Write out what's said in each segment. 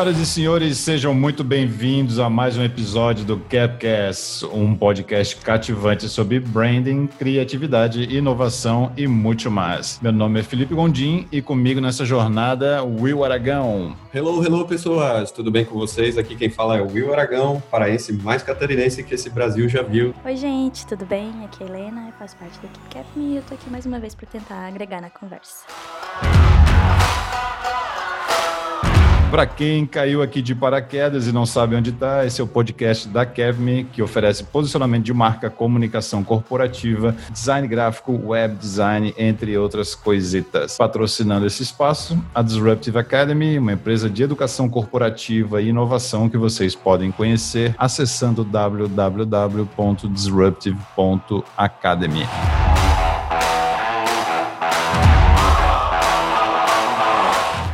Senhoras e senhores, sejam muito bem-vindos a mais um episódio do Capcast, um podcast cativante sobre branding, criatividade, inovação e muito mais. Meu nome é Felipe Gondim e comigo nessa jornada, Will Aragão. Hello, hello, pessoas! Tudo bem com vocês? Aqui quem fala é o Will Aragão, paraense mais catarinense que esse Brasil já viu. Oi, gente, tudo bem? Aqui é a Helena, eu faço parte da equipe Capme e eu tô aqui mais uma vez para tentar agregar na conversa. Para quem caiu aqui de paraquedas e não sabe onde está, esse é o podcast da Kevme, que oferece posicionamento de marca, comunicação corporativa, design gráfico, web design, entre outras coisitas. Patrocinando esse espaço, a Disruptive Academy, uma empresa de educação corporativa e inovação que vocês podem conhecer acessando www.disruptive.academy.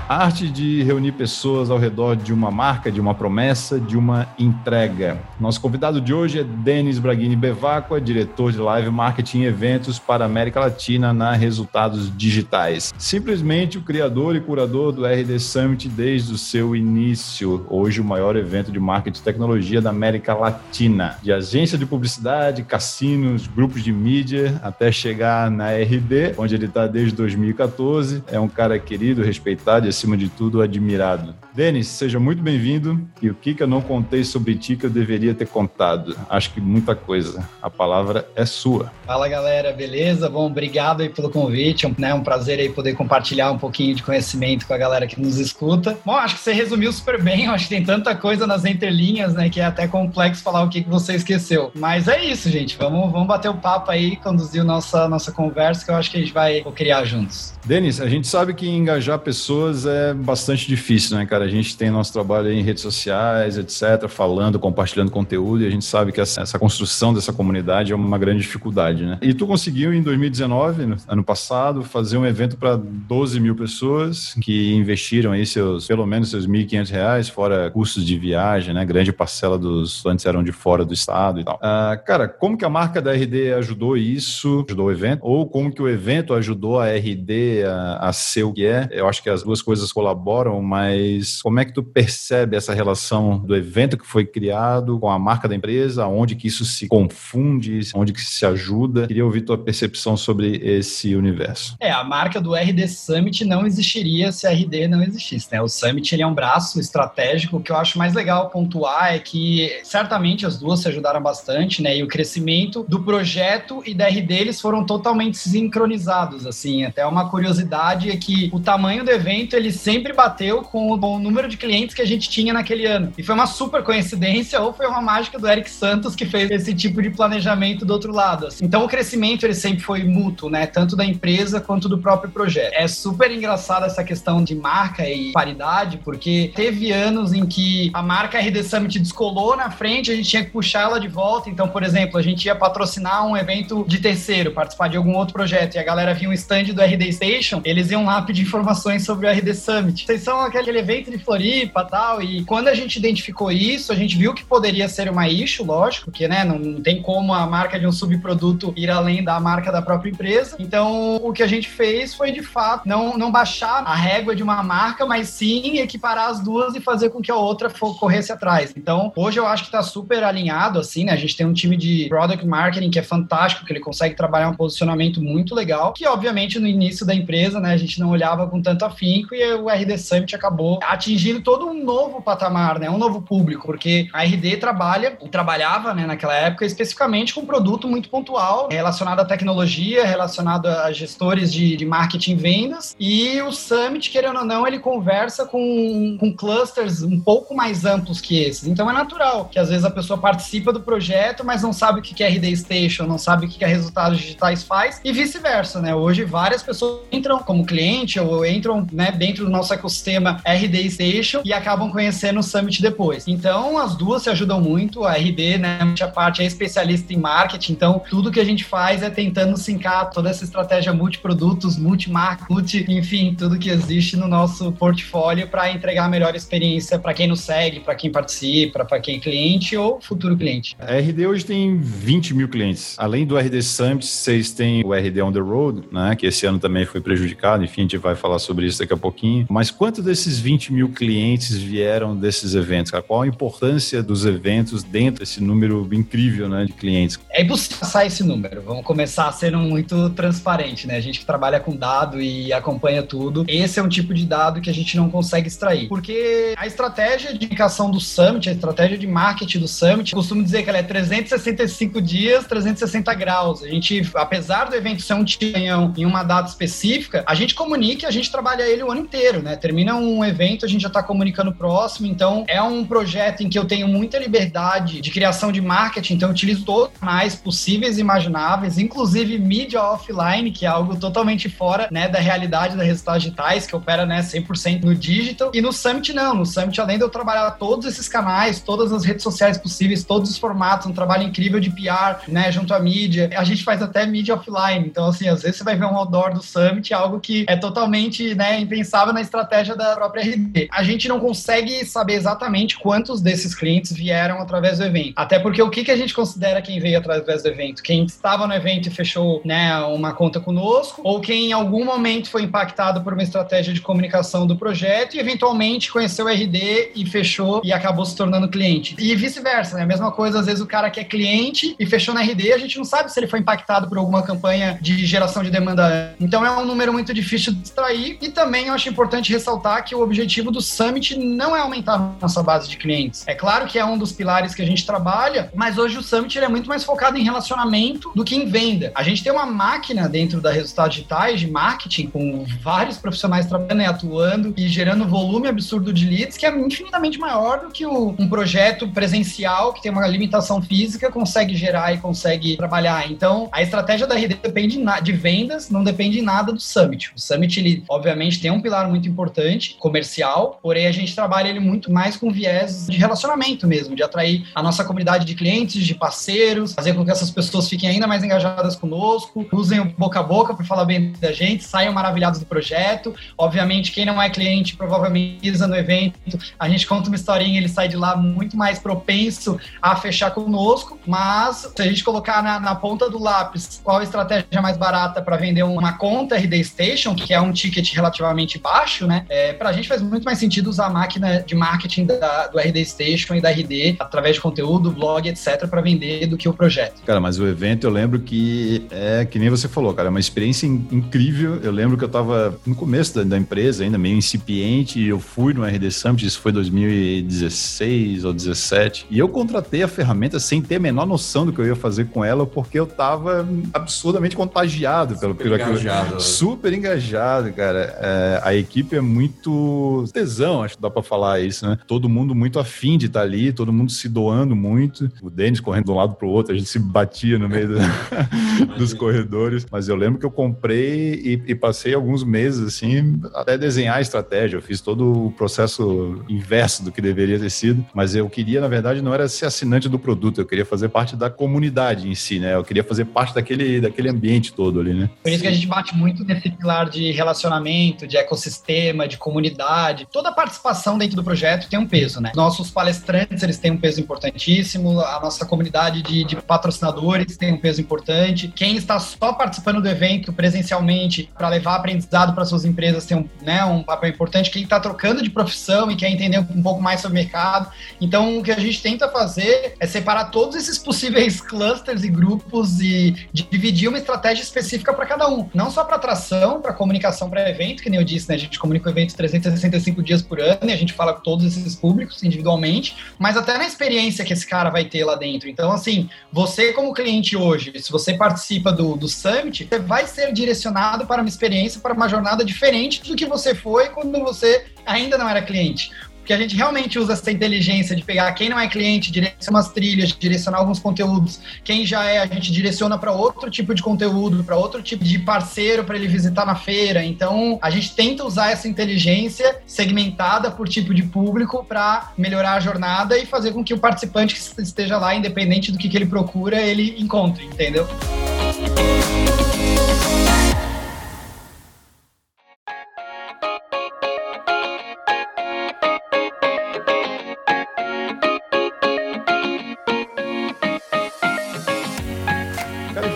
A arte de reunir pessoas ao redor de uma marca, de uma promessa, de uma entrega. Nosso convidado de hoje é Denis Braghini Bevacqua, diretor de live marketing e eventos para a América Latina na Resultados Digitais. Simplesmente o criador e curador do RD Summit desde o seu início. Hoje o maior evento de marketing e tecnologia da América Latina. De agência de publicidade, cassinos, grupos de mídia, até chegar na RD, onde ele está desde 2014. É um cara querido, respeitado acima de tudo, admirado. Denis, seja muito bem-vindo. E o que, que eu não contei sobre ti que eu deveria ter contado? Acho que muita coisa. A palavra é sua. Fala, galera, beleza? Bom, obrigado aí pelo convite. É um, né, um prazer aí poder compartilhar um pouquinho de conhecimento com a galera que nos escuta. Bom, acho que você resumiu super bem. Eu acho que tem tanta coisa nas entrelinhas, né, que é até complexo falar o que, que você esqueceu. Mas é isso, gente. Vamos, vamos bater o papo aí, conduzir nossa, nossa conversa, que eu acho que a gente vai criar juntos. Denis, a gente sabe que engajar pessoas é bastante difícil, né, cara? A gente tem nosso trabalho em redes sociais, etc., falando, compartilhando conteúdo, e a gente sabe que essa, essa construção dessa comunidade é uma grande dificuldade, né? E tu conseguiu, em 2019, ano passado, fazer um evento para 12 mil pessoas que investiram aí seus, pelo menos seus 1.500 reais, fora custos de viagem, né? Grande parcela dos estudantes eram de fora do estado e tal. Ah, cara, como que a marca da RD ajudou isso, ajudou o evento? Ou como que o evento ajudou a RD a, a ser o que é. Eu acho que as duas coisas colaboram, mas como é que tu percebe essa relação do evento que foi criado com a marca da empresa, onde que isso se confunde, onde que se ajuda? Queria ouvir tua percepção sobre esse universo. É, a marca do RD Summit não existiria se a RD não existisse, né? O Summit ele é um braço estratégico. O que eu acho mais legal pontuar é que certamente as duas se ajudaram bastante, né? E o crescimento do projeto e da RD eles foram totalmente sincronizados, assim. Até uma curiosidade curiosidade é que o tamanho do evento ele sempre bateu com o número de clientes que a gente tinha naquele ano. E foi uma super coincidência ou foi uma mágica do Eric Santos que fez esse tipo de planejamento do outro lado. Assim. Então o crescimento ele sempre foi mútuo, né? Tanto da empresa quanto do próprio projeto. É super engraçado essa questão de marca e paridade, porque teve anos em que a marca RD Summit descolou na frente, a gente tinha que puxar ela de volta. Então, por exemplo, a gente ia patrocinar um evento de terceiro, participar de algum outro projeto, e a galera vinha um stand do RD Station eles iam lá pedir informações sobre o RD Summit. Vocês são aquele evento de Floripa tal, e quando a gente identificou isso, a gente viu que poderia ser uma issue, lógico, porque né, não, tem como a marca de um subproduto ir além da marca da própria empresa. Então, o que a gente fez foi, de fato, não, não baixar a régua de uma marca, mas sim equiparar as duas e fazer com que a outra corresse atrás. Então, hoje eu acho que está super alinhado, assim, né? A gente tem um time de product marketing que é fantástico, que ele consegue trabalhar um posicionamento muito legal, que obviamente no início da empresa, né? A gente não olhava com tanto afinco e o RD Summit acabou atingindo todo um novo patamar, né? Um novo público, porque a RD trabalha, trabalhava, né, naquela época, especificamente com um produto muito pontual, relacionado à tecnologia, relacionado a gestores de, de marketing e vendas, e o Summit, querendo ou não, ele conversa com, com clusters um pouco mais amplos que esses. Então é natural que às vezes a pessoa participa do projeto, mas não sabe o que é RD Station, não sabe o que é resultados digitais faz, e vice-versa, né? Hoje várias pessoas entram como cliente ou entram né, dentro do nosso ecossistema RD Station e acabam conhecendo o Summit depois. Então, as duas se ajudam muito. A RD, né, a parte é especialista em marketing, então tudo que a gente faz é tentando sincar toda essa estratégia multiprodutos, multimarca, multi, enfim, tudo que existe no nosso portfólio para entregar a melhor experiência para quem nos segue, para quem participa, para quem é cliente ou futuro cliente. A RD hoje tem 20 mil clientes. Além do RD Summit, vocês têm o RD On The Road, né, que esse ano também foi prejudicado, enfim, a gente vai falar sobre isso daqui a pouquinho. Mas quanto desses 20 mil clientes vieram desses eventos? Cara? Qual a importância dos eventos dentro desse número incrível né, de clientes? É impossível passar esse número. Vamos começar sendo muito transparente, né? A gente que trabalha com dado e acompanha tudo, esse é um tipo de dado que a gente não consegue extrair. Porque a estratégia de indicação do Summit, a estratégia de marketing do Summit, costumo dizer que ela é 365 dias, 360 graus. A gente, apesar do evento ser um tinhão em uma data específica, a gente comunica e a gente trabalha ele o ano inteiro, né? Termina um evento, a gente já está comunicando próximo. Então, é um projeto em que eu tenho muita liberdade de criação de marketing, então eu utilizo todos os mais possíveis e imagináveis, inclusive mídia offline, que é algo totalmente fora né, da realidade da resultados digitais, que opera né, 100% no digital. E no Summit, não. No Summit, além de eu trabalhar todos esses canais, todas as redes sociais possíveis, todos os formatos, um trabalho incrível de PR, né, junto à mídia. A gente faz até mídia offline. Então, assim, às vezes você vai ver um outdoor do Summit, algo que é totalmente né, impensável na estratégia da própria RD. A gente não consegue saber exatamente quantos desses clientes vieram através do evento. Até porque o que, que a gente considera quem veio através do evento? Quem estava no evento e fechou né, uma conta conosco, ou quem em algum momento foi impactado por uma estratégia de comunicação do projeto e eventualmente conheceu o RD e fechou e acabou se tornando cliente. E vice-versa, né? A mesma coisa, às vezes o cara que é cliente e fechou na RD, a gente não sabe se ele foi impactado por alguma campanha de geração de demanda. Então é um número muito difícil de extrair e também eu acho importante ressaltar que o objetivo do Summit não é aumentar nossa base de clientes. É claro que é um dos pilares que a gente trabalha, mas hoje o Summit é muito mais focado em relacionamento do que em venda. A gente tem uma máquina dentro da Resultados Digitais de marketing com vários profissionais trabalhando e atuando e gerando volume absurdo de leads que é infinitamente maior do que o, um projeto presencial que tem uma limitação física consegue gerar e consegue trabalhar. Então, a estratégia da RD depende de vendas, não depende nada do Summit. O Summit, ele obviamente tem um pilar muito importante, comercial, porém a gente trabalha ele muito mais com viés de relacionamento mesmo, de atrair a nossa comunidade de clientes, de parceiros, fazer com que essas pessoas fiquem ainda mais engajadas conosco, usem o boca a boca para falar bem da gente, saiam maravilhados do projeto. Obviamente, quem não é cliente provavelmente pisa no evento, a gente conta uma historinha, ele sai de lá muito mais propenso a fechar conosco, mas se a gente colocar na, na ponta do lápis qual a estratégia mais barata para vender uma conta RD Station, que é um ticket relativamente baixo, né? É, para a gente faz muito mais sentido usar a máquina de marketing da, do RD Station e da RD através de conteúdo, blog, etc, para vender do que o projeto. Cara, mas o evento eu lembro que é que nem você falou, cara, é uma experiência incrível. Eu lembro que eu estava no começo da, da, empresa, ainda meio incipiente, e eu fui no RD Summit, isso foi 2016 ou 17, e eu contratei a ferramenta sem ter a menor noção do que eu ia fazer com ela, porque eu estava absurdamente contagiado pelo, pelo engajado. Super engajado, cara. É, a equipe é muito tesão, acho que dá para falar isso, né? Todo mundo muito afim de estar tá ali, todo mundo se doando muito. O Denis correndo de um lado pro outro, a gente se batia no meio do, dos corredores. Mas eu lembro que eu comprei e, e, passei alguns meses, assim, até desenhar a estratégia. Eu fiz todo o processo inverso do que deveria ter sido. Mas eu queria, na verdade, não era ser assinante do produto, eu queria fazer parte da comunidade em si, né? Eu queria fazer parte daquele, daquele ambiente todo ali, né? Por isso que a gente bate muito nesse pilar de relacionamento, de ecossistema, de comunidade. Toda a participação dentro do projeto tem um peso, né? Nossos palestrantes, eles têm um peso importantíssimo, a nossa comunidade de, de patrocinadores tem um peso importante. Quem está só participando do evento presencialmente para levar aprendizado para suas empresas tem um, né, um papel importante. Quem está trocando de profissão e quer entender um pouco mais sobre o mercado. Então, o que a gente tenta fazer é separar todos esses possíveis clusters e grupos e dividir uma estratégia específica para cada um. Não só para atração, para comunicação para evento, que nem eu disse, né? A gente comunica o evento 365 dias por ano e a gente fala com todos esses públicos individualmente, mas até na experiência que esse cara vai ter lá dentro. Então, assim, você como cliente hoje, se você participa do, do Summit, você vai ser direcionado para uma experiência, para uma jornada diferente do que você foi quando você ainda não era cliente que a gente realmente usa essa inteligência de pegar quem não é cliente, direcionar umas trilhas, direcionar alguns conteúdos. Quem já é, a gente direciona para outro tipo de conteúdo, para outro tipo de parceiro para ele visitar na feira. Então, a gente tenta usar essa inteligência segmentada por tipo de público para melhorar a jornada e fazer com que o participante que esteja lá, independente do que, que ele procura, ele encontre, entendeu?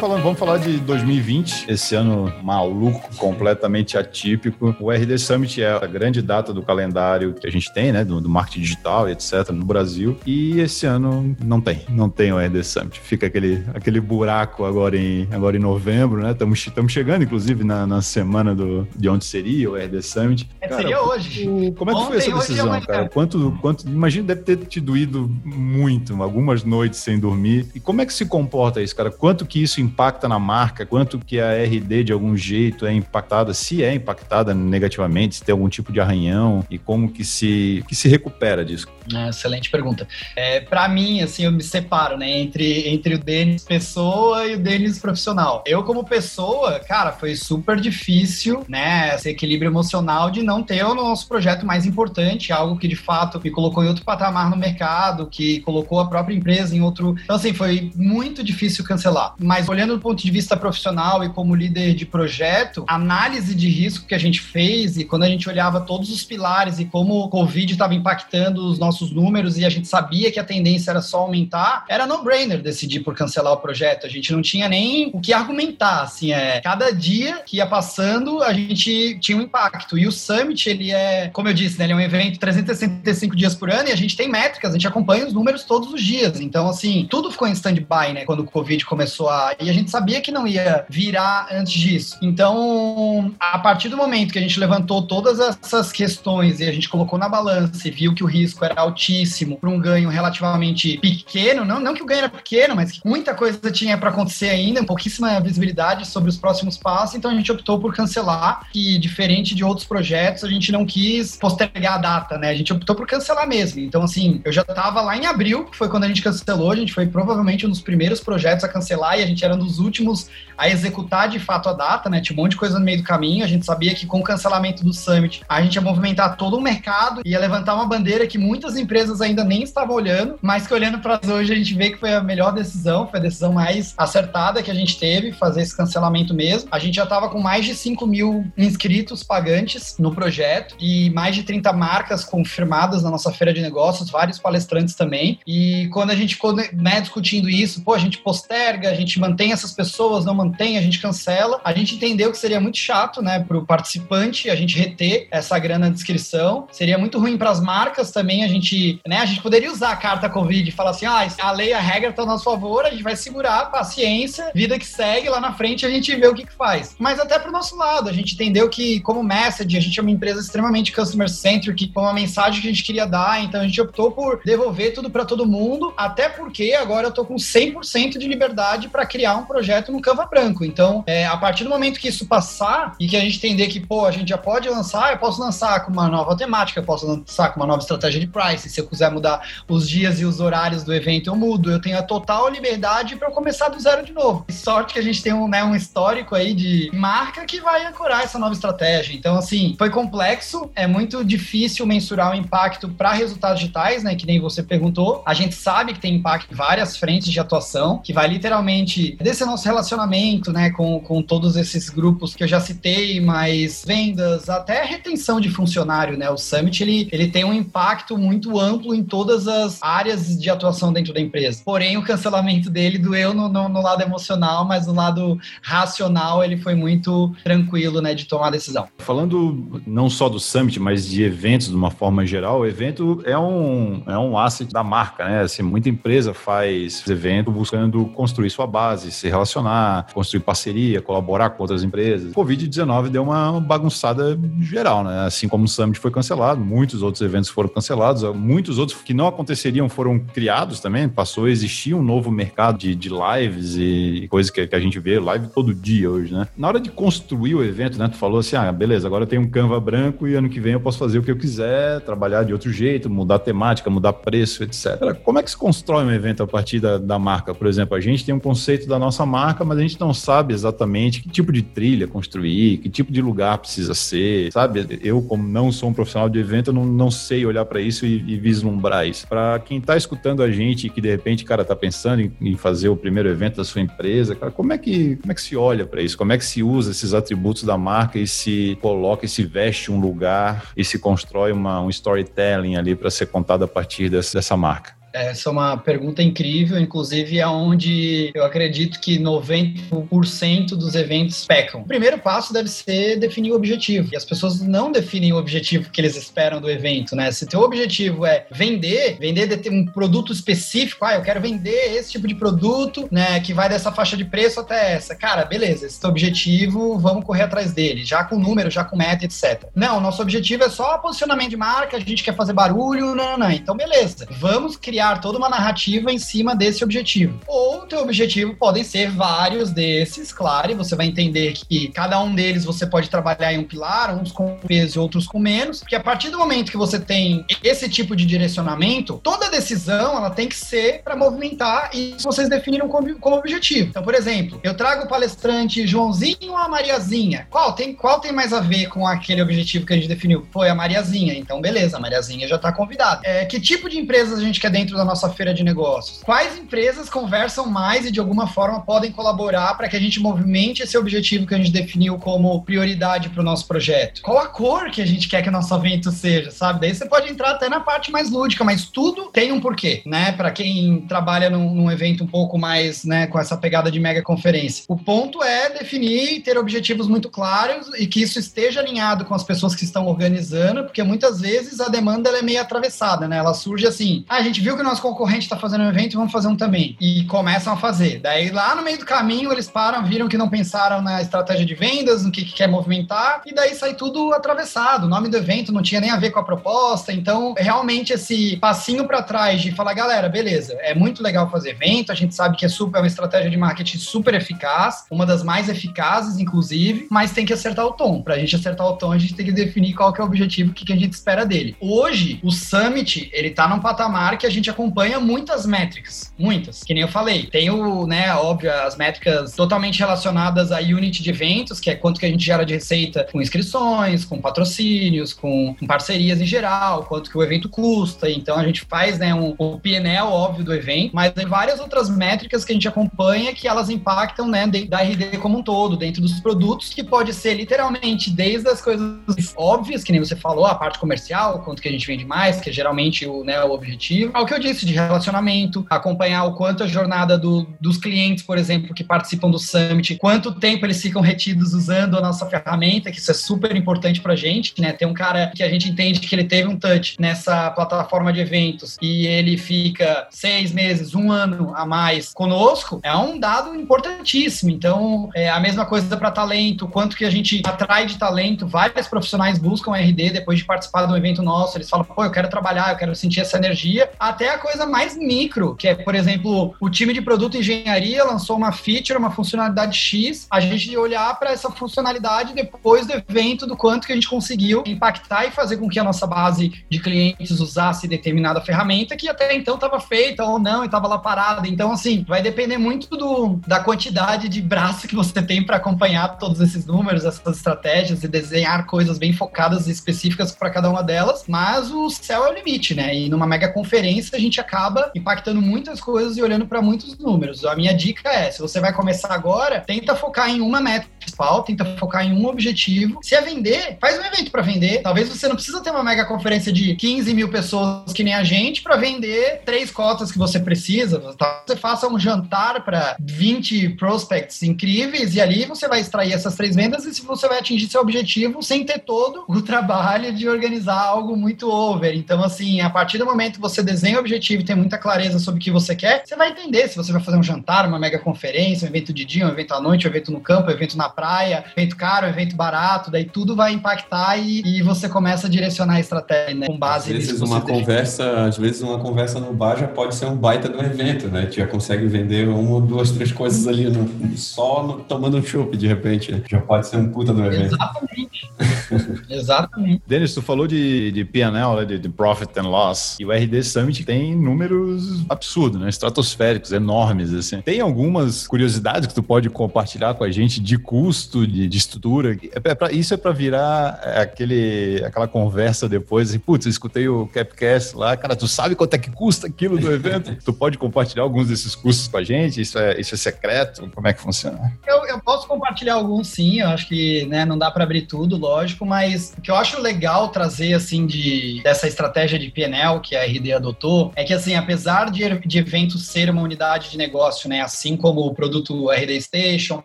Falando, vamos falar de 2020, esse ano maluco, completamente atípico. O RD Summit é a grande data do calendário que a gente tem, né, do, do marketing digital e etc no Brasil. E esse ano não tem, não tem o RD Summit. Fica aquele, aquele buraco agora em, agora em novembro, né? Estamos chegando, inclusive, na, na semana do, de onde seria o RD Summit. É, cara, seria hoje. O, como é que Ontem, foi essa decisão, cara? Quanto, quanto, imagina, deve ter te doído muito, algumas noites sem dormir. E como é que se comporta isso, cara? Quanto que isso impacta na marca? Quanto que a RD, de algum jeito, é impactada? Se é impactada negativamente, se tem algum tipo de arranhão e como que se, que se recupera disso? É, excelente pergunta. É, para mim, assim, eu me separo, né, entre, entre o Denis pessoa e o Denis profissional. Eu, como pessoa, cara, foi super difícil, né, esse equilíbrio emocional de não ter o nosso projeto mais importante, algo que de fato me colocou em outro patamar no mercado, que colocou a própria empresa em outro. Então, assim, foi muito difícil cancelar. Mas olhando do ponto de vista profissional e como líder de projeto, a análise de risco que a gente fez e quando a gente olhava todos os pilares e como o Covid estava impactando os nossos números e a gente sabia que a tendência era só aumentar, era no-brainer decidir por cancelar o projeto. A gente não tinha nem o que argumentar, assim, é, cada dia que ia passando, a gente tinha um impacto. E o Summit, ele é, como eu disse, né, ele é um evento 365 dias por ano e a gente tem métricas, a gente acompanha os números todos os dias. Então, assim, tudo ficou em stand-by, né, quando o Covid começou a... E a gente sabia que não ia virar antes disso. Então, a partir do momento que a gente levantou todas essas questões e a gente colocou na balança e viu que o risco era altíssimo para um ganho relativamente pequeno, não, não que o ganho era pequeno, mas que muita coisa tinha para acontecer ainda, pouquíssima visibilidade sobre os próximos passos, então a gente optou por cancelar, e diferente de outros projetos, a gente não quis postergar a data, né? A gente optou por cancelar mesmo. Então, assim, eu já estava lá em abril, que foi quando a gente cancelou, a gente foi provavelmente um dos primeiros projetos a cancelar e a gente era dos últimos a executar de fato a data, né? Tinha um monte de coisa no meio do caminho, a gente sabia que com o cancelamento do Summit, a gente ia movimentar todo o mercado, ia levantar uma bandeira que muitas empresas ainda nem estavam olhando, mas que olhando para hoje a gente vê que foi a melhor decisão, foi a decisão mais acertada que a gente teve, fazer esse cancelamento mesmo. A gente já estava com mais de 5 mil inscritos pagantes no projeto e mais de 30 marcas confirmadas na nossa feira de negócios, vários palestrantes também. E quando a gente ficou né, discutindo isso, pô, a gente posterga, a gente mantém essas pessoas, não mantém, a gente cancela. A gente entendeu que seria muito chato, né, para o participante a gente reter essa grana de inscrição. Seria muito ruim para as marcas também a gente, né, a gente poderia usar a carta Covid e falar assim, ah, a lei, a regra está a nosso favor, a gente vai segurar, paciência, vida que segue, lá na frente a gente vê o que, que faz. Mas até pro nosso lado, a gente entendeu que, como message, a gente é uma empresa extremamente customer-centric, com uma mensagem que a gente queria dar, então a gente optou por devolver tudo para todo mundo, até porque agora eu tô com 100% de liberdade para criar um projeto no Canva Branco. Então, é, a partir do momento que isso passar e que a gente entender que, pô, a gente já pode lançar, eu posso lançar com uma nova temática, eu posso lançar com uma nova estratégia de price, se eu quiser mudar os dias e os horários do evento, eu mudo. Eu tenho a total liberdade para começar do zero de novo. E sorte que a gente tem um, né, um histórico aí de marca que vai ancorar essa nova estratégia. Então, assim, foi complexo, é muito difícil mensurar o impacto para resultados digitais, né? Que nem você perguntou. A gente sabe que tem impacto em várias frentes de atuação, que vai literalmente desse nosso relacionamento, né, com, com todos esses grupos que eu já citei, mas vendas, até retenção de funcionário, né? O Summit ele, ele tem um impacto muito amplo em todas as áreas de atuação dentro da empresa. Porém, o cancelamento dele doeu no, no, no lado emocional, mas no lado racional ele foi muito tranquilo, né, de tomar a decisão. Falando não só do Summit, mas de eventos de uma forma geral, o evento é um, é um asset da marca, né? Assim, muita empresa faz evento buscando construir sua base, se relacionar, construir parceria, colaborar com outras empresas. O Covid-19 deu uma bagunçada geral, né? Assim como o Summit foi cancelado, muitos outros eventos foram cancelados, muitos outros que não aconteceriam foram criados também, passou a existir um novo mercado de, de lives e coisas que, que, a gente vê live todo dia hoje, né? Na hora de construir o evento, né? Tu falou assim, ah, beleza, agora tem um Canva branco e ano que vem eu posso fazer o que eu quiser, trabalhar de outro jeito, mudar temática, mudar preço, etc. Como é que se constrói um evento a partir da, da marca? Por exemplo, a gente tem um conceito da nossa marca, mas a gente não sabe exatamente que tipo de trilha construir, que tipo de lugar precisa ser, sabe? Eu, como não sou um profissional de evento, não, não sei olhar para isso e, e vislumbrar isso. Para quem está escutando a gente e que de repente, cara, tá pensando em, em, fazer o primeiro evento da sua empresa, cara, como é que, como é que se olha para isso? Como é que se usa esses atributos da marca e se coloca e se veste um lugar e se constrói uma, um storytelling ali para ser contado a partir dessa, dessa marca? Essa é uma pergunta incrível, inclusive é onde eu acredito que 90% dos eventos pecam. O primeiro passo deve ser definir o objetivo. E as pessoas não definem o objetivo que eles esperam do evento, né? Se teu objetivo é vender, vender um produto específico, ah, eu quero vender esse tipo de produto, né, que vai dessa faixa de preço até essa. Cara, beleza, esse é objetivo, vamos correr atrás dele, já com número, já com meta, etc. Não, nosso objetivo é só posicionamento de marca, a gente quer fazer barulho, não, não, não. Então, beleza. Vamos criar toda uma narrativa em cima desse objetivo. Ou teu objetivo podem ser vários desses, claro, e você vai entender que cada um deles você pode trabalhar em um pilar, uns com peso e outros com menos, porque a partir do momento que você tem esse tipo de direcionamento, toda decisão ela tem que ser para movimentar e vocês definiram como, como objetivo. Então, por exemplo, eu trago o palestrante Joãozinho ou a Mariazinha? Qual tem, qual tem mais a ver com aquele objetivo que a gente definiu? Foi a Mariazinha. Então, beleza, a Mariazinha já está convidada. É, que tipo de empresas a gente quer dentro da nossa feira de negócios? Quais empresas conversam mais e de alguma forma podem colaborar para que a gente movimente esse objetivo que a gente definiu como prioridade para o nosso projeto? Qual a cor que a gente quer que o nosso evento seja, sabe? Daí você pode entrar até na parte mais lúdica, mas tudo tem um porquê, né? Para quem trabalha num, num, evento um pouco mais, né, com essa pegada de mega conferência. O ponto é definir e ter objetivos muito claros e que isso esteja alinhado com as pessoas que estão organizando, porque muitas vezes a demanda é meio atravessada, né? Ela surge assim: ah, a gente viu que o nosso concorrente está fazendo um evento, vamos fazer um também. E começam a fazer. Daí lá no meio do caminho eles param, viram que não pensaram na estratégia de vendas, no que, que quer movimentar, e daí sai tudo atravessado. O nome do evento não tinha nem a ver com a proposta, então realmente esse passinho para trás de falar, galera, beleza, é muito legal fazer evento, a gente sabe que é super é uma estratégia de marketing super eficaz, uma das mais eficazes, inclusive, mas tem que acertar o tom. Para a gente acertar o tom, a gente tem que definir qual que é o objetivo, o que, que a gente espera dele. Hoje, o Summit, ele tá num patamar que a gente acompanha muitas métricas, muitas. Que nem eu falei, tem o, né, óbvio, as métricas totalmente relacionadas a unit de eventos, que é quanto que a gente gera de receita com inscrições, com patrocínios, com, com parcerias em geral, quanto que o evento custa. Então a gente faz, né, um, um PNL óbvio do evento, mas tem várias outras métricas que a gente acompanha que elas impactam, né, da RD como um todo, dentro dos produtos, que pode ser literalmente desde as coisas óbvias, que nem você falou, a parte comercial, quanto que a gente vende mais, que é geralmente o, né, o objetivo, ao que eu disse de relacionamento, acompanhar o quanto a jornada do, dos clientes, por exemplo, que participam do Summit, quanto tempo eles ficam retidos usando a nossa ferramenta, que isso é super importante pra gente, né? Tem um cara que a gente entende que ele teve um touch nessa plataforma de eventos e ele fica seis meses, um ano a mais conosco, é um dado importantíssimo. Então, é a mesma coisa para talento, quanto que a gente atrai de talento, vários profissionais buscam RD depois de participar de um evento nosso, eles falam, pô, eu quero trabalhar, eu quero sentir essa energia, até a coisa mais micro, que é, por exemplo, o time de produto e engenharia lançou uma feature, uma funcionalidade X, a gente olhar para essa funcionalidade depois do evento, do quanto que a gente conseguiu impactar e fazer com que a nossa base de clientes usasse determinada ferramenta que até então estava feita ou não e estava lá parada. Então, assim, vai depender muito do, da quantidade de braço que você tem para acompanhar todos esses números, essas estratégias e desenhar coisas bem focadas e específicas para cada uma delas. Mas o céu é o limite, né? E numa mega conferência a gente acaba impactando muitas coisas e olhando para muitos números. A minha dica é: se você vai começar agora, tenta focar em uma meta principal, tenta focar em um objetivo. Se é vender, faz um evento para vender. Talvez você não precisa ter uma mega conferência de 15 mil pessoas que nem a gente para vender três cotas que você precisa. Você faça um jantar para 20 prospects incríveis e ali você vai extrair essas três vendas e se você vai atingir seu objetivo sem ter todo o trabalho de organizar algo muito over. Então, assim, a partir do momento que você desenha objetivo e tem muita clareza sobre o que você quer, você vai entender se você vai fazer um jantar, uma mega conferência, um evento de dia, um evento à noite, um evento no campo, um evento na praia, evento caro, evento barato, daí tudo vai impactar e, e você começa a direcionar a estratégia, né? Com base às vezes uma conversa, às vezes uma conversa no bar já pode ser um baita do evento, né? Tu já consegue vender uma, duas, três coisas ali no, só no, tomando um chopp de repente. Já pode ser um puta do evento. Exatamente. Exatamente. Denis, tu falou de, de PNL, né? de, de Profit and Loss, e o RD Summit tem números absurdos, né? Estratosféricos, enormes, assim. Tem algumas curiosidades que tu pode compartilhar com a gente de custo de, de estrutura. É pra, isso é para virar aquele, aquela conversa depois, assim, putz, eu escutei o Capcast lá, cara, tu sabe quanto é que custa aquilo do evento? tu pode compartilhar alguns desses custos com a gente? Isso é, isso é secreto? Como é que funciona? Eu, eu posso compartilhar alguns sim, eu acho que né, não dá para abrir tudo, lógico, mas o que eu acho legal trazer assim de, dessa estratégia de PNL que a RD adotou é que assim, apesar de, de eventos ser uma unidade de negócio, né, assim como o produto RD Station,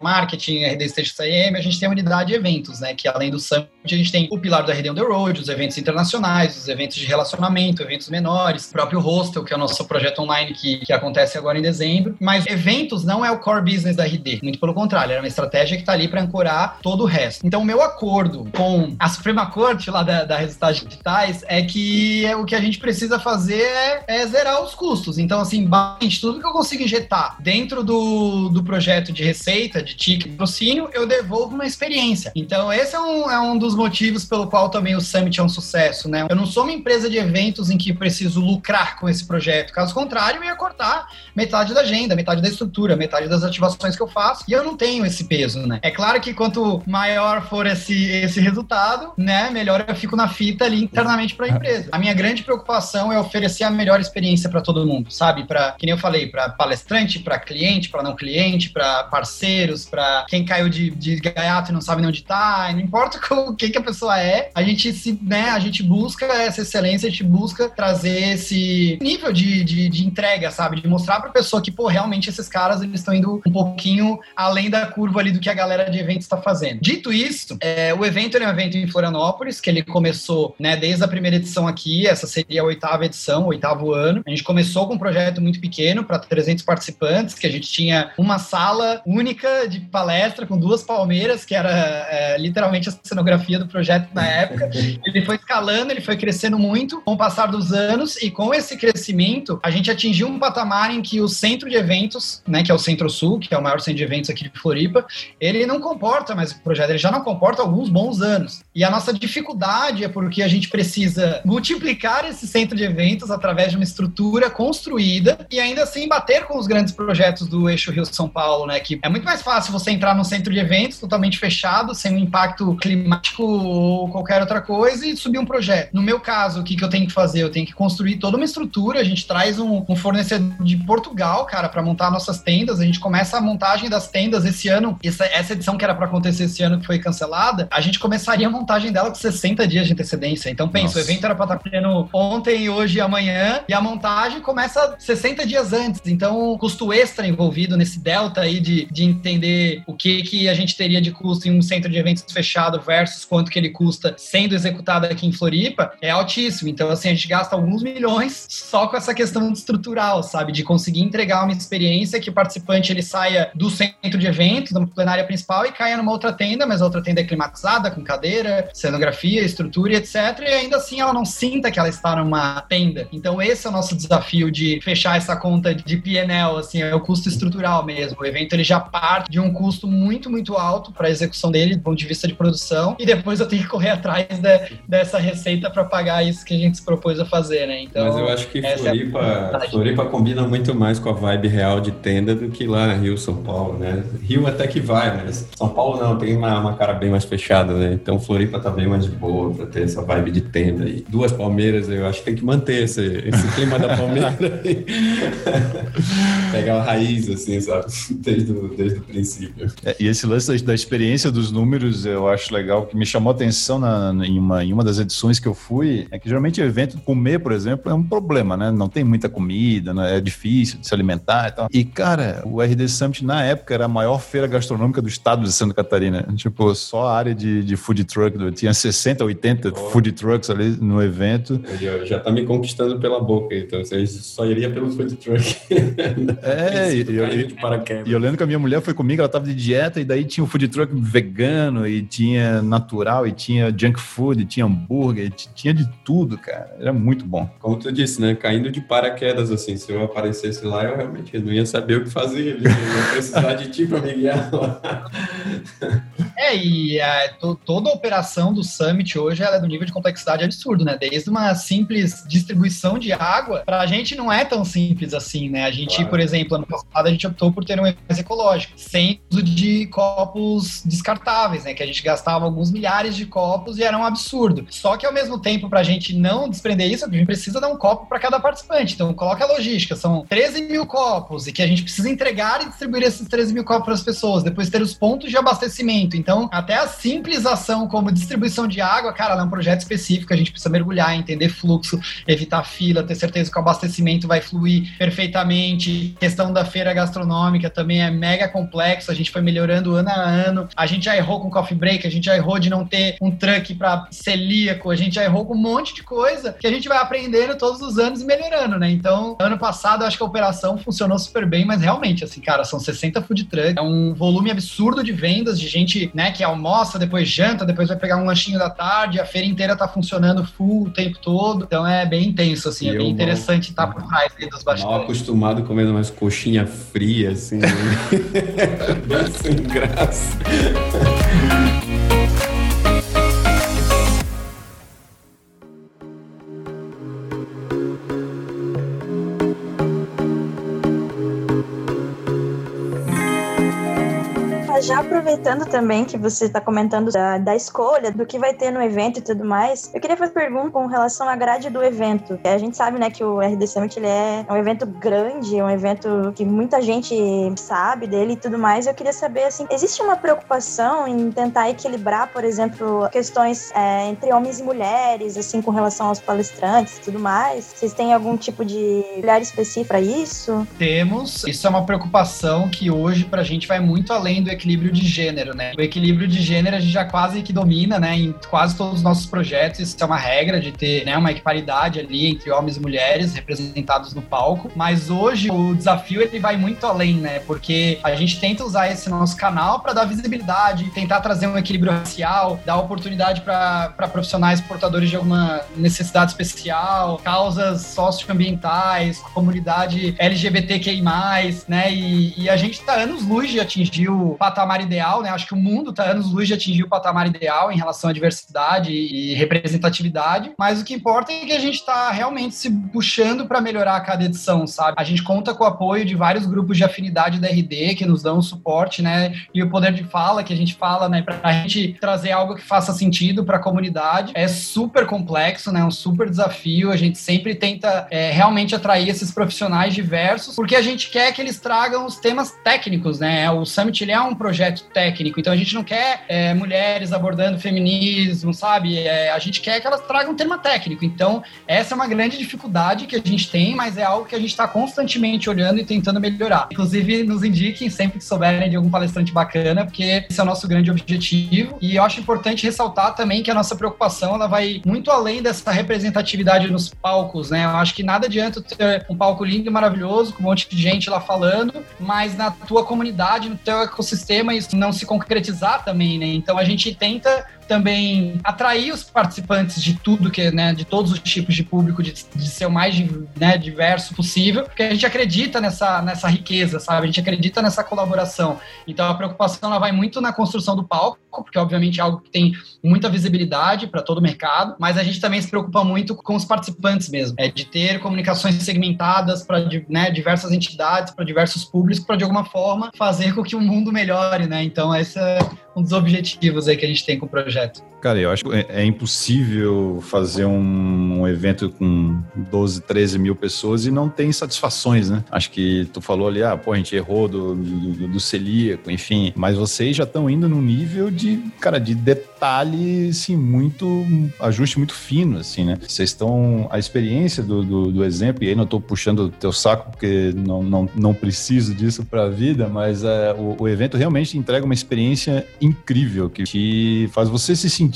marketing, RD Station CM, a gente tem a unidade de eventos, né, que além do Summit a gente tem o pilar do RD on the Road, os eventos internacionais, os eventos de relacionamento, eventos menores, o próprio Hostel, que é o nosso projeto online que, que acontece agora em dezembro, mas eventos não é o core business da RD, muito pelo contrário, é uma estratégia que está ali para ancorar todo o resto. Então, o meu acordo com a Suprema Corte lá da, da Resultados Digitais é que é, o que a gente precisa fazer é, é zerar os custos. Então, assim, basicamente, tudo que eu consigo injetar dentro do, do projeto de receita, de ticket, patrocínio, eu devolvo uma experiência. Então, esse é um, é um dos motivos pelo qual também o Summit é um sucesso, né? Eu não sou uma empresa de eventos em que preciso lucrar com esse projeto. Caso contrário, eu ia cortar metade da agenda, metade da estrutura, metade das ativações que eu faço, e eu não tenho esse peso, né? É claro que quanto maior for esse, esse resultado, né, melhor eu fico na fita ali internamente para a empresa. A minha grande preocupação é oferecer a melhor experiência para todo mundo, sabe? Para, que nem eu falei, para palestrante, para cliente, para não cliente, para parceiros, para quem caiu de, de gaiato e não sabe onde tá, não importa o que, que a pessoa é, a gente se, né, a gente busca essa excelência, a gente busca trazer esse nível de, de, de entrega, sabe? De mostrar para a pessoa que, pô, realmente esses caras eles estão indo um pouquinho além da curva ali do que a galera de eventos está fazendo. Dito isso, é, o evento é um evento em Florianópolis, que ele começou, né, desde a primeira edição aqui, essa seria a oitava edição, oitavo ano. A gente começou com um projeto muito pequeno, para 300 participantes, que a gente tinha uma sala única de palestra com duas palmeiras, que era é, literalmente a cenografia do projeto na época. Ele foi escalando, ele foi crescendo muito com o passar dos anos, e com esse crescimento, a gente atingiu um patamar em que o centro de eventos, né, que é o Centro Sul, que é o maior centro de eventos aqui de Floripa, ele não comporta mais o projeto, ele já não comporta alguns bons anos. E a nossa dificuldade é porque a gente precisa multiplicar esse centro de eventos através de uma estrutura construída e ainda assim bater com os grandes projetos do eixo Rio-São Paulo, né? Que é muito mais fácil você entrar num centro de eventos totalmente fechado, sem um impacto climático ou qualquer outra coisa e subir um projeto. No meu caso, o que, que eu tenho que fazer? Eu tenho que construir toda uma estrutura, a gente traz um, um fornecedor de Portugal, cara, para montar nossas tendas, a gente começa a montagem das tendas esse ano, essa, essa edição que era para acontecer esse ano que foi cancelada, a gente começaria a montagem dela com 60 dias de antecedência. Então pensa, Nossa. o evento era para estar tendo ontem, hoje e amanhã, e a montagem começa 60 dias antes. Então, custo extra envolvido nesse delta aí de, de entender o que, que a gente teria de custo em um centro de eventos fechado versus quanto que ele custa sendo executado aqui em Floripa, é altíssimo. Então, assim, a gente gasta alguns milhões só com essa questão estrutural, sabe? De conseguir entregar uma experiência que o participante ele saia do centro de eventos, da plenária principal, e caia numa outra tenda, mas a outra tenda é climatizada, com cadeira, cenografia, estrutura e etc. E ainda assim ela não sinta que ela está numa tenda. Então esse é o nosso desafio de fechar essa conta de PNL, assim, é o custo estrutural mesmo. O evento ele já parte de um custo muito, muito alto para a execução dele, do ponto de vista de produção, e depois eu tenho que correr atrás de, dessa receita para pagar isso que a gente se propôs a fazer, né? Então, mas eu acho que Floripa, é Floripa combina muito mais com a vibe real de tenda do que lá na Rio, São Paulo, né? Rio até que vai, mas São Paulo não, tem uma, uma cara bem mais fechada, né? Então Floripa tá bem mais de boa para ter essa vibe de tenda aí. Duas palmeiras, eu acho que tem que manter esse, esse clima da palmeira aí. Pegar a raiz, assim, sabe? Desde o, desde o princípio. É, e esse lance da, da, experiência dos números, eu acho legal, que me chamou a atenção na, em, uma, em uma das edições que eu fui, é que geralmente o evento comer, por exemplo, é um problema, né? Não tem muita comida, né? é difícil de se alimentar e tal. E, cara, o RD Summit na época era a maior feira gastronômica do estado de Santa Catarina. Tipo, só a área de, de food truck, tinha 60, 80 oh. food trucks ali no evento. Ele já tá me conquistando pela boca, então você só iria pelo food truck. É, e eu, eu, eu lembro que a minha mulher foi comigo, ela tava de dieta, e daí tinha o food truck vegano, e tinha natural, e tinha junk food, tinha hambúrguer, tinha de tudo, cara. Era muito bom. Como tu disse, né? Caindo de paraquedas, assim, se eu aparecesse lá, eu realmente não ia saber o que fazer, eu ia precisar de ti pra me guiar lá. E é, toda a operação do Summit hoje é do nível de complexidade absurdo, né? Desde uma simples distribuição de água, pra gente não é tão simples assim, né? A gente, claro. por exemplo, ano passado a gente optou por ter um evento ecológico, sem uso de copos descartáveis, né? Que a gente gastava alguns milhares de copos e era um absurdo. Só que ao mesmo tempo, pra gente não desprender isso, a gente precisa dar um copo para cada participante. Então, coloca a logística, são 13 mil copos e que a gente precisa entregar e distribuir esses 13 mil copos para as pessoas, depois ter os pontos de abastecimento. Então, até a simples ação como distribuição de água, cara, é um projeto específico, a gente precisa mergulhar, entender fluxo, evitar fila, ter certeza que o abastecimento vai fluir perfeitamente. Questão da feira gastronômica também é mega complexo, a gente foi melhorando ano a ano. A gente já errou com coffee break, a gente já errou de não ter um truck para celíaco, a gente já errou com um monte de coisa que a gente vai aprendendo todos os anos e melhorando, né? Então, ano passado acho que a operação funcionou super bem, mas realmente, assim, cara, são 60 food trucks, é um volume absurdo de vendas de gente, né, que almoça, depois janta, depois vai pegar um lanchinho da tarde, a feira inteira tá funcionando full o tempo todo. Então é bem intenso, assim, é bem interessante estar tá por trás dos bastidores. Mal acostumado comendo umas coxinha fria, assim, né? sem graça. Aproveitando também que você está comentando da, da, escolha, do que vai ter no evento e tudo mais, eu queria fazer pergunta com relação à grade do evento. A gente sabe, né, que o RD Summit ele é um evento grande, um evento que muita gente sabe dele e tudo mais. Eu queria saber, assim, existe uma preocupação em tentar equilibrar, por exemplo, questões é, entre homens e mulheres, assim, com relação aos palestrantes e tudo mais? Vocês têm algum tipo de olhar específico para isso? Temos. Isso é uma preocupação que hoje, para a gente, vai muito além do equilíbrio de gênero, né? O equilíbrio de gênero a gente já quase que domina, né? Em quase todos os nossos projetos, isso é uma regra de ter né, uma equiparidade ali entre homens e mulheres representados no palco. Mas hoje o desafio ele vai muito além, né? Porque a gente tenta usar esse nosso canal para dar visibilidade, tentar trazer um equilíbrio racial, dar oportunidade para profissionais portadores de alguma necessidade especial, causas socioambientais, comunidade LGBTQI+, né? E, e a gente está anos luz de atingir o patamar ideal, né? Acho que o mundo está anos luz de atingir o patamar ideal em relação à diversidade e representatividade, mas o que importa é que a gente está realmente se puxando para melhorar a cada edição, sabe? A gente conta com o apoio de vários grupos de afinidade da RD que nos dão suporte, né? E o poder de fala que a gente fala, né? Para a gente trazer algo que faça sentido para a comunidade. É super complexo, né? Um super desafio. A gente sempre tenta é, realmente atrair esses profissionais diversos, porque a gente quer que eles tragam os temas técnicos, né? O Summit ele é um projeto projeto técnico. Então a gente não quer é, mulheres abordando feminismo, sabe? É, a gente quer que elas tragam um tema técnico. Então essa é uma grande dificuldade que a gente tem, mas é algo que a gente está constantemente olhando e tentando melhorar. Inclusive, nos indiquem sempre que souberem de algum palestrante bacana, porque esse é o nosso grande objetivo. E eu acho importante ressaltar também que a nossa preocupação ela vai muito além dessa representatividade nos palcos, né? Eu acho que nada adianta ter um palco lindo e maravilhoso, com um monte de gente lá falando, mas na tua comunidade, no teu ecossistema, não se concretizar também, né? Então a gente tenta também atrair os participantes de tudo que, né, de todos os tipos de público, de, de ser o mais né, diverso possível, porque a gente acredita nessa, nessa riqueza, sabe? A gente acredita nessa colaboração. Então a preocupação ela vai muito na construção do palco, porque obviamente é algo que tem muita visibilidade para todo o mercado, mas a gente também se preocupa muito com os participantes mesmo, é de ter comunicações segmentadas para né, diversas entidades, para diversos públicos, para de alguma forma fazer com que o mundo melhore, né? Então esse é um dos objetivos aí que a gente tem com o projeto. Cara, eu acho que é, é impossível fazer um, um, evento com 12, 13 mil pessoas e não tem satisfações, né? Acho que tu falou ali, ah, pô, a gente errou do, do, do celíaco, enfim, mas vocês já estão indo num nível de, cara, de detalhe, assim, muito, ajuste muito fino, assim, né? Vocês estão, a experiência do, do, do, exemplo, e aí não tô puxando o teu saco porque não, não, não preciso disso para a vida, mas é, o, o evento realmente entrega uma experiência incrível que, que faz você se sentir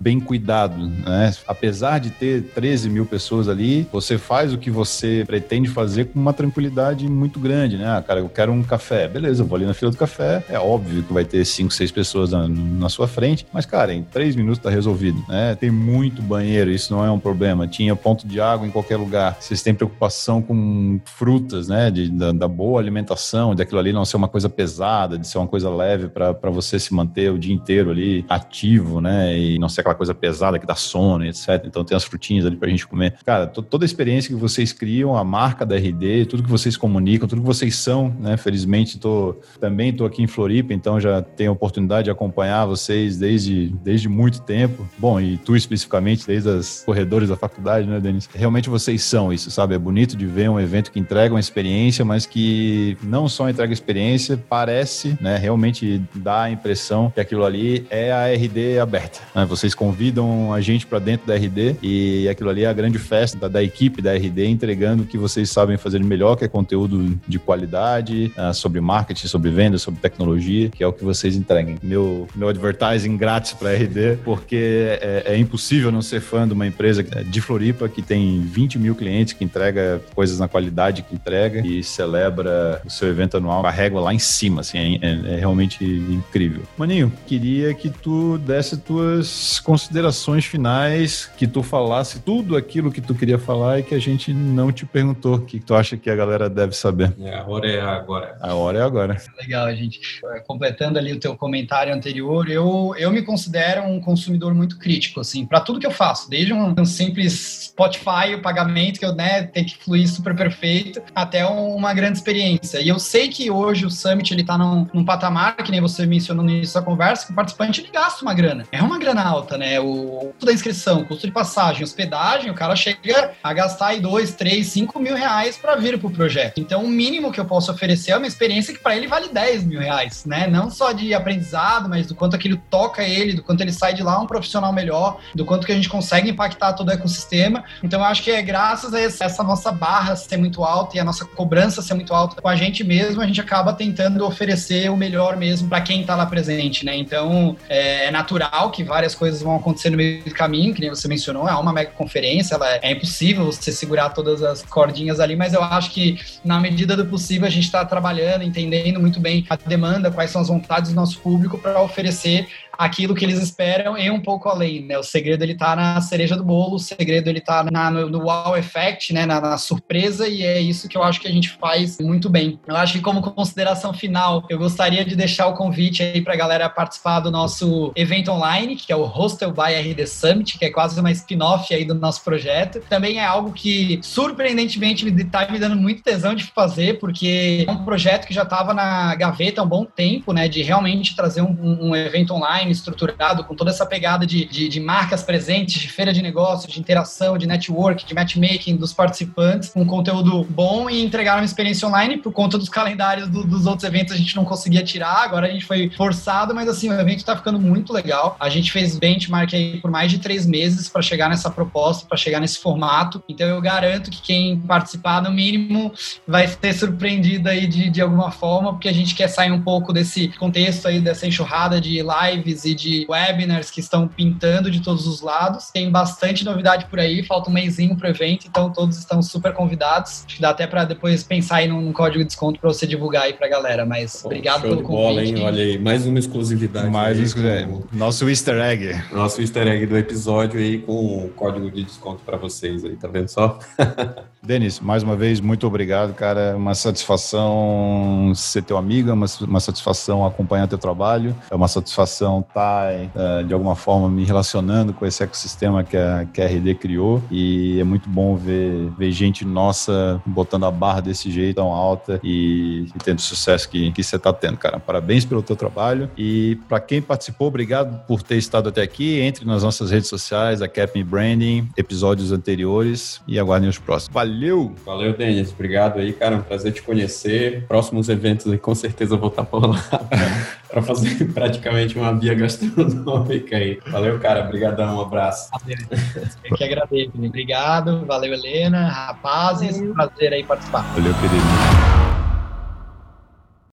bem cuidado, né? Apesar de ter 13 mil pessoas ali, você faz o que você pretende fazer com uma tranquilidade muito grande, né? Ah, cara, eu quero um café. Beleza, eu vou ali na fila do café. É óbvio que vai ter 5, 6 pessoas na, na sua frente, mas, cara, em três minutos tá resolvido, né? Tem muito banheiro, isso não é um problema. Tinha ponto de água em qualquer lugar. Vocês têm preocupação com frutas, né? De, da, da boa alimentação, daquilo ali não ser uma coisa pesada, de ser uma coisa leve para você se manter o dia inteiro ali ativo, né? E não ser aquela coisa pesada que dá sono, etc. Então tem as frutinhas ali pra gente comer. Cara, toda a experiência que vocês criam, a marca da RD, tudo que vocês comunicam, tudo que vocês são, né? Felizmente tô, também tô aqui em Floripa, então já tenho a oportunidade de acompanhar vocês desde, desde muito tempo. Bom, e tu especificamente, desde as corredores da faculdade, né, Denis? Realmente vocês são isso, sabe? É bonito de ver um evento que entrega uma experiência, mas que não só entrega experiência, parece, né? Realmente dá a impressão que aquilo ali é a RD aberta. Né? Vocês convidam a gente para dentro da RD e aquilo ali é a grande festa da, da, equipe da RD entregando o que vocês sabem fazer melhor, que é conteúdo de qualidade, uh, sobre marketing, sobre vendas, sobre tecnologia, que é o que vocês entreguem. Meu, meu advertising grátis para a RD, porque é, é, impossível não ser fã de uma empresa de Floripa que tem 20 mil clientes, que entrega coisas na qualidade que entrega e celebra o seu evento anual com a régua lá em cima, assim, é, é, é realmente incrível. Maninho, queria que tu desse tuas considerações finais, que tu falasse tudo aquilo que tu queria falar e que a gente não te perguntou. O que tu acha que a galera deve saber? É, a hora é agora. A hora é agora. Legal, gente. Completando ali o teu comentário anterior, eu, eu me considero um consumidor muito crítico, assim, para tudo que eu faço, desde um, um simples Spotify, o pagamento que eu, né, tem que fluir super perfeito, até uma grande experiência. E eu sei que hoje o Summit, ele tá num, num patamar, que nem você mencionou no início da conversa, que o participante, ele gasta uma grana. É uma grana alta, né? O custo da inscrição, custo de passagem, hospedagem, o cara chega a gastar aí dois, três, cinco mil reais para vir pro projeto. Então, o mínimo que eu posso oferecer é uma experiência que para ele vale 10 mil reais, né? Não só de aprendizado, mas do quanto aquilo toca ele, do quanto ele sai de lá um profissional melhor, do quanto que a gente consegue impactar todo o ecossistema. Então, eu acho que é graças a essa nossa barra ser muito alta e a nossa cobrança ser muito alta com a gente mesmo, a gente acaba tentando oferecer o melhor mesmo para quem está lá presente, né? Então, é natural que várias coisas vão acontecer no meio do caminho, que nem você mencionou, é uma mega conferência, ela é impossível você segurar todas as cordinhas ali, mas eu acho que na medida do possível a gente está trabalhando, entendendo muito bem a demanda, quais são as vontades do nosso público para oferecer aquilo que eles esperam e um pouco além, né? O segredo ele tá na cereja do bolo, o segredo ele tá na, no, no wow effect, né? Na, na, surpresa e é isso que eu acho que a gente faz muito bem. Eu acho que como consideração final, eu gostaria de deixar o convite aí pra galera participar do nosso evento online, que é o Hostel by RD Summit, que é quase uma spin-off aí do nosso projeto. Também é algo que surpreendentemente me tá me dando muito tesão de fazer, porque é um projeto que já estava na gaveta há um bom tempo, né? De realmente trazer um, um evento online online estruturado, com toda essa pegada de, de, de, marcas presentes, de feira de negócios, de interação, de network, de matchmaking dos participantes, um conteúdo bom e entregar uma experiência online por conta dos calendários do, dos outros eventos a gente não conseguia tirar, agora a gente foi forçado, mas assim, o evento está ficando muito legal. A gente fez benchmark aí por mais de três meses para chegar nessa proposta, para chegar nesse formato. Então eu garanto que quem participar, no mínimo, vai ser surpreendido aí de, de alguma forma, porque a gente quer sair um pouco desse contexto aí, dessa enxurrada de lives e de webinars que estão pintando de todos os lados. Tem bastante novidade por aí, falta um mêsinho pro evento, então todos estão super convidados. Acho que dá até para depois pensar aí num código de desconto para você divulgar aí pra galera. Mas Bom, obrigado pelo convite. Bola, hein? Olha aí, mais uma exclusividade. Mais uma exclusividade. Nosso easter egg. Nosso easter egg do episódio aí com o código de desconto para vocês aí, tá vendo só? Denis, mais uma vez, muito obrigado, cara. Uma satisfação ser teu amigo, uma, uma satisfação acompanhar teu trabalho, é uma satisfação estar, tá, uh, de alguma forma, me relacionando com esse ecossistema que a, que a RD criou. E é muito bom ver, ver gente nossa botando a barra desse jeito tão alta e, e tendo o sucesso que, você está tendo, cara. Parabéns pelo teu trabalho. E para quem participou, obrigado por ter estado até aqui. Entre nas nossas redes sociais, a Cap Branding, episódios anteriores e aguardem os próximos. Valeu! Valeu! Valeu, Denis. Obrigado aí, cara. Um prazer te conhecer. Próximos eventos aí, com certeza, eu vou estar por lá para fazer praticamente uma via gastronômica aí. Valeu, cara. Obrigadão. Um abraço. Eu que agradeço. Obrigado. Valeu, Helena. Rapazes. Valeu. Prazer aí participar. Valeu, querido.